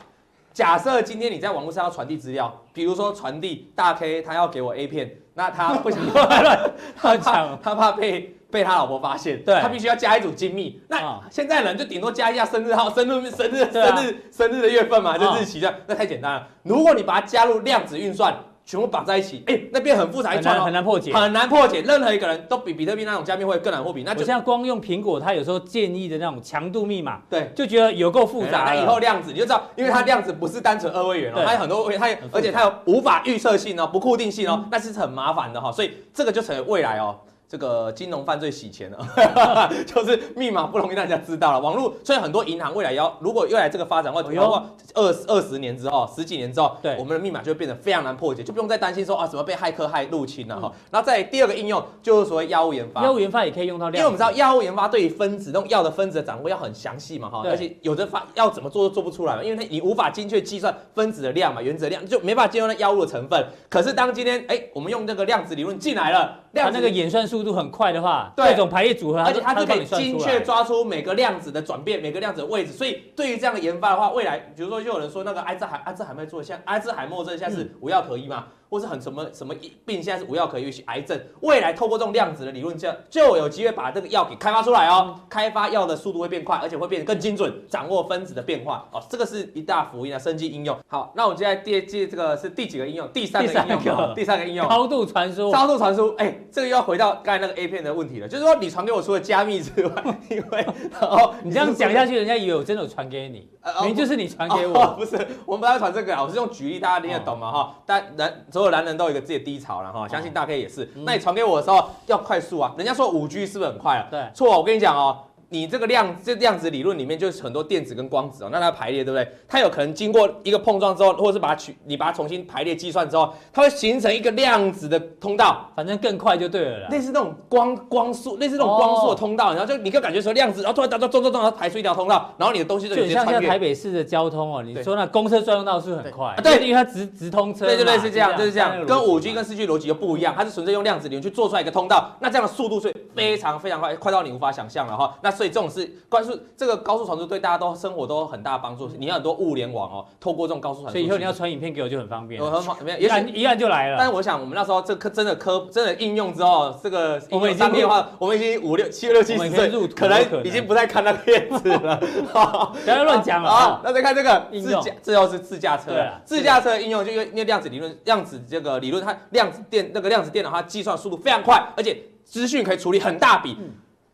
假设今天你在网络上要传递资料，比如说传递大 K 他要给我 A 片，那他不想 乱，他怕他怕被被他老婆发现，对，他必须要加一组精密。那现在人就顶多加一下生日号、生日生日生日生日的月份嘛，就日期这样，那太简单了。如果你把它加入量子运算。全部绑在一起，哎、欸，那边很复杂一串、喔，很难破解，很难破解。任何一个人都比比特币那种加密会更难破解。那就像光用苹果，它有时候建议的那种强度密码，对，就觉得有够复杂。那以后量子你就知道，因为它量子不是单纯二位元哦、喔，它有很多位，它有而且它有无法预测性哦、喔，不固定性哦、喔，那是很麻烦的哈、喔。所以这个就成为未来哦、喔。这个金融犯罪洗钱了，就是密码不容易让人家知道了。网络所以很多银行未来要如果未来这个发展会，包括二二十年之后、十几年之后，对，我们的密码就会变得非常难破解，就不用再担心说啊什么被骇客害入侵了哈。然后再第二个应用就是所谓药物研发，药物研发也可以用到量，因为我们知道药物研发对于分子那种药的分子的掌握要很详细嘛哈，而且有的发要怎么做都做不出来嘛，因为它你无法精确计算分子的量嘛，原子量就没办法计算那药物的成分。可是当今天哎我们用这个量子理论进来了，量子那个演算速度很快的话。各种排列组合，而且它是可以精确抓出每个量子的转变，每个量子的位置。所以对于这样的研发的话，未来比如说就有人说那个阿兹海阿兹海默症，像阿兹海默症现在是无药可医嘛？或是很什么什么病，现在是无药可医，癌症。未来透过这种量子的理论，这样就有机会把这个药给开发出来哦。开发药的速度会变快，而且会变得更精准，掌握分子的变化哦。这个是一大福音啊，生机应用。好，那我们接下来第第这个是第几个应用？第三个应用，第三个，第三个应用，高度传输。高度传输，哎，这个又要回到刚才那个 A 片的问题了，就是说你传给我除了加密之外，因为哦，你这样讲下去，人家以为我真的有传给你，明明就是你传给我，不是，我们不要传这个啊，我是用举例，大家听得懂吗？哈，但男所有男人都有一个自己的。低潮了哈，相信大 K 也是。那你传给我的时候要快速啊，人家说五 G 是不是很快啊？对，错，我跟你讲哦。你这个量这量子理论里面就是很多电子跟光子哦，那它排列对不对？它有可能经过一个碰撞之后，或者是把它取你把它重新排列计算之后，它会形成一个量子的通道，反正更快就对了啦。类似那种光光速，类似那种光速的通道，然后就你就感觉说量子，然后突然咚咚咚咚咚，然后排出一条通道，然后你的东西就有些穿越。就像现在台北市的交通哦，你说那公车专用道是很快，对，因为它直直通车。对对对，是这样，就是这样，跟五 G 跟四 G 逻辑又不一样，它是纯粹用量子理论去做出来一个通道，那这样的速度是非常非常快，快到你无法想象了哈。那所以这种是是这个高速传输对大家都生活都有很大的帮助。你要很多物联网哦，透过这种高速传输，所以以后你要传影片给我就很方便。我很方便，一按一按就来了。但是我想，我们那时候这科真的科真的应用之后，这个我们商业化，我们已经五六七六七十岁，可能已经不再看那个片子了。不要乱讲了啊！那再看这个自驾，这又是自驾车。对，自驾车应用就因为因为量子理论，量子这个理论，它量子电那个量子电脑，它计算速度非常快，而且资讯可以处理很大笔。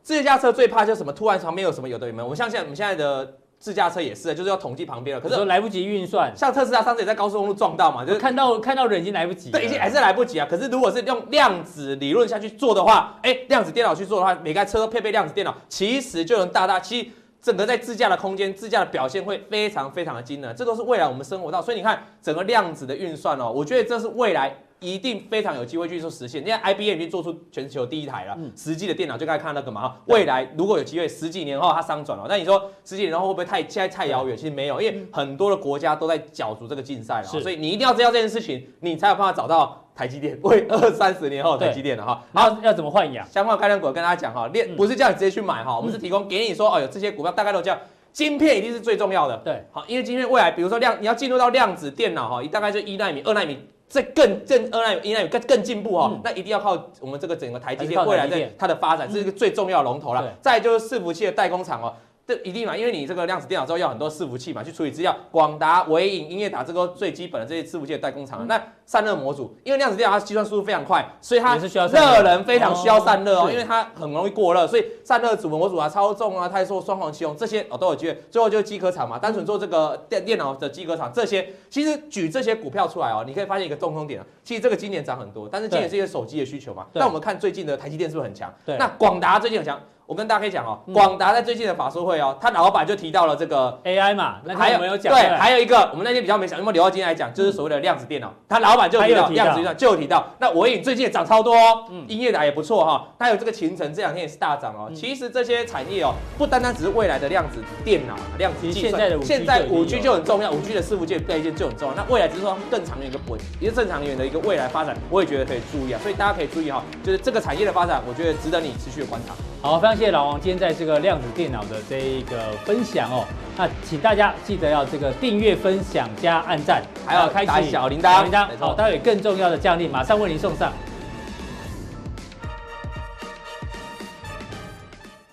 自驾车最怕就是什么？突然旁边有什么有的有没有？我们像现在我们现在的自驾车也是，就是要统计旁边了。可是来不及运算，像特斯拉上次也在高速公路撞到嘛，就是看到看到人已经来不及。对，已经还是来不及啊。可是如果是用量子理论下去做的话，哎，量子电脑去做的话，每台车都配备量子电脑，其实就能大大，其实整个在自驾的空间、自驾的表现会非常非常的惊人。这都是未来我们生活到，所以你看整个量子的运算哦，我觉得这是未来。一定非常有机会去做实现。现在 IBM 已经做出全球第一台了，嗯、实际的电脑就该看那个嘛。未来如果有机会，十几年后它商转了，那你说十几年后会不会太现在太遥远？其实没有，因为很多的国家都在角逐这个竞赛了，所以你一定要知道这件事情，你才有办法找到台积电，为二三十年后台积电的哈。然后要怎么换养？相关概念股跟大家讲哈，链不是叫你直接去买哈，我们是提供给你说哦，有这些股票大概都这样。晶片一定是最重要的，对，好，因为晶片未来比如说量，你要进入到量子电脑哈，大概就一纳米、二纳米。这更更二奈一奈更更进步哦，嗯、那一定要靠我们这个整个台积电未来的它的发展，这是一个最重要的龙头了。再就是伺服器的代工厂哦，这一定嘛，因为你这个量子电脑之后要很多伺服器嘛，去处理资料。广达、纬颖、英业达这个最基本的这些伺服器的代工厂，嗯、那散热模组，因为量子电脑它计算速度非常快，所以它热能非常需要散热哦，哦因为它很容易过热，所以散热组模组啊、超重啊、太硕双黄奇鋐这些哦都有机会。最后就是机壳厂嘛，单纯做这个电电脑的机壳厂，这些其实举这些股票出来哦，你可以发现一个共通点啊，其实这个今年涨很多，但是今年这些手机的需求嘛，那我们看最近的台积电是不是很强？对，那广达最近很强。我跟大家可以讲哦，广达在最近的法说会哦，他老板就提到了这个 AI 嘛，那还有没有讲？对，还有一个我们那天比较没讲，有没有留到今天来讲？就是所谓的量子电脑，他老板就提到量子电脑就有提到。那我影最近也涨超多哦，音乐达也不错哈，还有这个勤诚这两天也是大涨哦。其实这些产业哦，不单单只是未来的量子电脑、量子计算，现在五 G 就很重要，五 G 的伺服器配件就很重要。那未来只是说更长远一个稳，一个正长远的一个未来发展，我也觉得可以注意啊。所以大家可以注意哈，就是这个产业的发展，我觉得值得你持续的观察。好，非常谢谢老王今天在这个量子电脑的这一个分享哦。那请大家记得要这个订阅、分享加按赞，还要开启小铃铛。好，待会更重要的奖励马上为您送上。